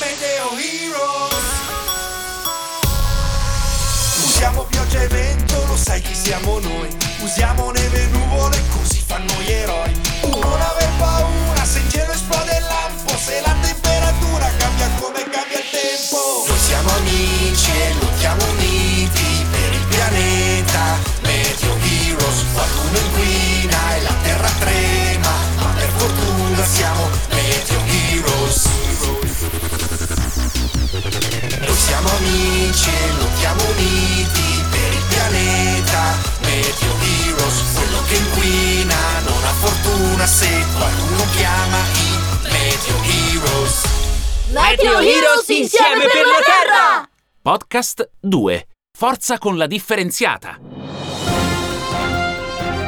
Meteo Heroes. Usiamo pioggia e vento, lo sai chi siamo noi. Usiamo neve e nuvole, così fanno gli eroi. Amici e lottiamo uniti per il pianeta Meteo Heroes, quello che inquina non ha fortuna se qualcuno chiama i Meteo Heroes Meteo Heroes insieme per la Terra! Podcast 2. Forza con la differenziata.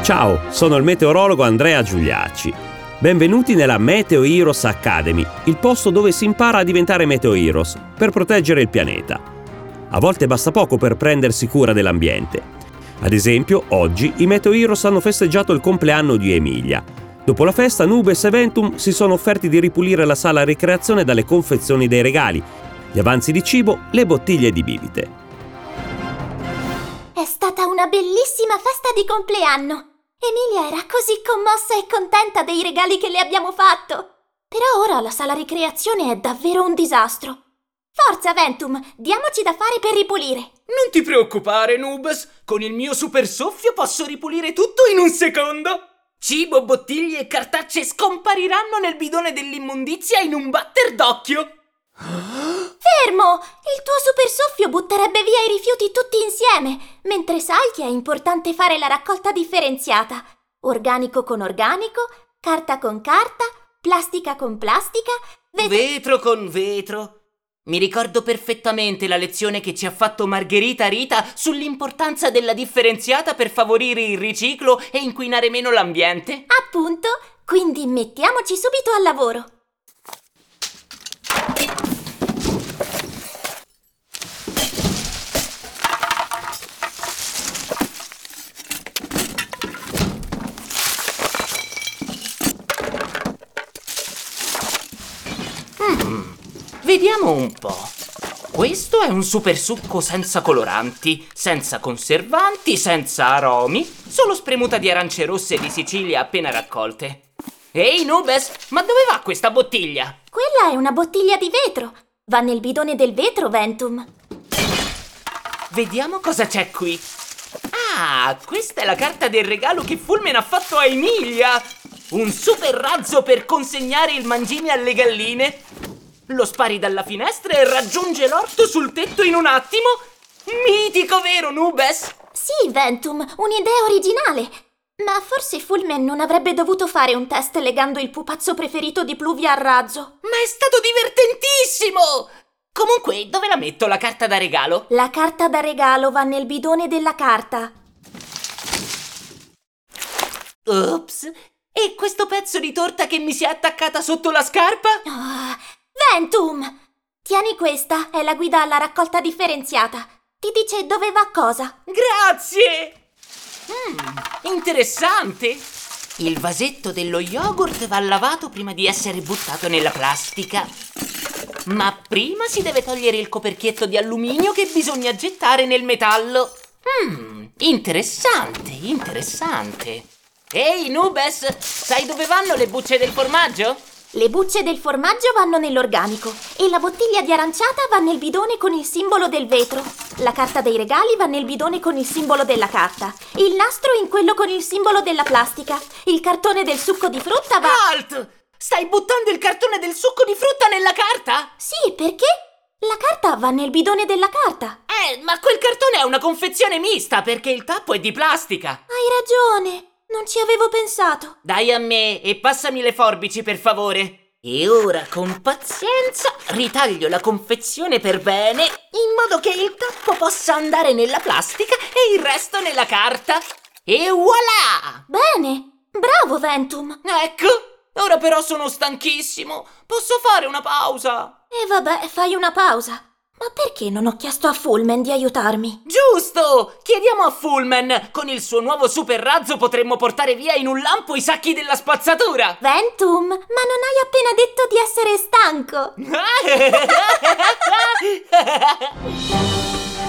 Ciao, sono il meteorologo Andrea Giuliacci. Benvenuti nella Meteo Heroes Academy, il posto dove si impara a diventare Meteo Heroes per proteggere il pianeta. A volte basta poco per prendersi cura dell'ambiente. Ad esempio, oggi i Meteo Heroes hanno festeggiato il compleanno di Emilia. Dopo la festa, Nubes e Ventum si sono offerti di ripulire la sala ricreazione dalle confezioni dei regali, gli avanzi di cibo, le bottiglie di bibite. È stata una bellissima festa di compleanno. Emilia era così commossa e contenta dei regali che le abbiamo fatto. Però ora la sala ricreazione è davvero un disastro. Forza, Ventum, diamoci da fare per ripulire. Non ti preoccupare, Nubes. Con il mio super soffio posso ripulire tutto in un secondo. Cibo, bottiglie e cartacce scompariranno nel bidone dell'immondizia in un batter d'occhio. Fermo! Il tuo super soffio butterebbe via i rifiuti tutti insieme, mentre sai che è importante fare la raccolta differenziata. Organico con organico, carta con carta, plastica con plastica, vetro... Vetro con vetro. Mi ricordo perfettamente la lezione che ci ha fatto Margherita Rita sull'importanza della differenziata per favorire il riciclo e inquinare meno l'ambiente. Appunto, quindi mettiamoci subito al lavoro. Vediamo un po'. Questo è un super succo senza coloranti, senza conservanti, senza aromi, solo spremuta di arance rosse di Sicilia appena raccolte. Ehi Nubes, ma dove va questa bottiglia? Quella è una bottiglia di vetro. Va nel bidone del vetro, Ventum. Vediamo cosa c'è qui. Ah, questa è la carta del regalo che Fulmen ha fatto a Emilia! Un super razzo per consegnare il mangime alle galline. Lo spari dalla finestra e raggiunge l'orto sul tetto in un attimo? Mitico, vero, Nubes? Sì, Ventum, un'idea originale. Ma forse Fulmen non avrebbe dovuto fare un test legando il pupazzo preferito di Pluvia al razzo. Ma è stato divertentissimo! Comunque, dove la metto la carta da regalo? La carta da regalo va nel bidone della carta. Ops! E questo pezzo di torta che mi si è attaccata sotto la scarpa? Ah, Ventum! Tieni questa, è la guida alla raccolta differenziata. Ti dice dove va cosa. Grazie! Mm, interessante! Il vasetto dello yogurt va lavato prima di essere buttato nella plastica. Ma prima si deve togliere il coperchietto di alluminio che bisogna gettare nel metallo. Mmm, interessante, interessante. Ehi, Nubes, sai dove vanno le bucce del formaggio? Le bucce del formaggio vanno nell'organico e la bottiglia di aranciata va nel bidone con il simbolo del vetro. La carta dei regali va nel bidone con il simbolo della carta. Il nastro in quello con il simbolo della plastica. Il cartone del succo di frutta va... Alt! Stai buttando il cartone del succo di frutta nella carta? Sì, perché? La carta va nel bidone della carta. Eh, ma quel cartone è una confezione mista perché il tappo è di plastica. Hai ragione. Non ci avevo pensato. Dai a me e passami le forbici, per favore. E ora, con pazienza, ritaglio la confezione per bene, in modo che il tappo possa andare nella plastica e il resto nella carta. E voilà! Bene. Bravo, Ventum. Ecco, ora però sono stanchissimo. Posso fare una pausa? E vabbè, fai una pausa. Ma perché non ho chiesto a Fullman di aiutarmi? Giusto! Chiediamo a Fullman! Con il suo nuovo super razzo potremmo portare via in un lampo i sacchi della spazzatura! Ventum, ma non hai appena detto di essere stanco!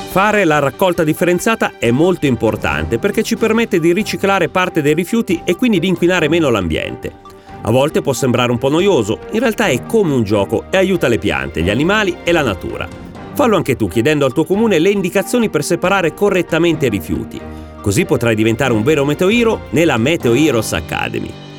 Fare la raccolta differenziata è molto importante perché ci permette di riciclare parte dei rifiuti e quindi di inquinare meno l'ambiente. A volte può sembrare un po' noioso, in realtà è come un gioco e aiuta le piante, gli animali e la natura. Fallo anche tu chiedendo al tuo comune le indicazioni per separare correttamente i rifiuti. Così potrai diventare un vero Meteo Hero nella Meteo Heroes Academy.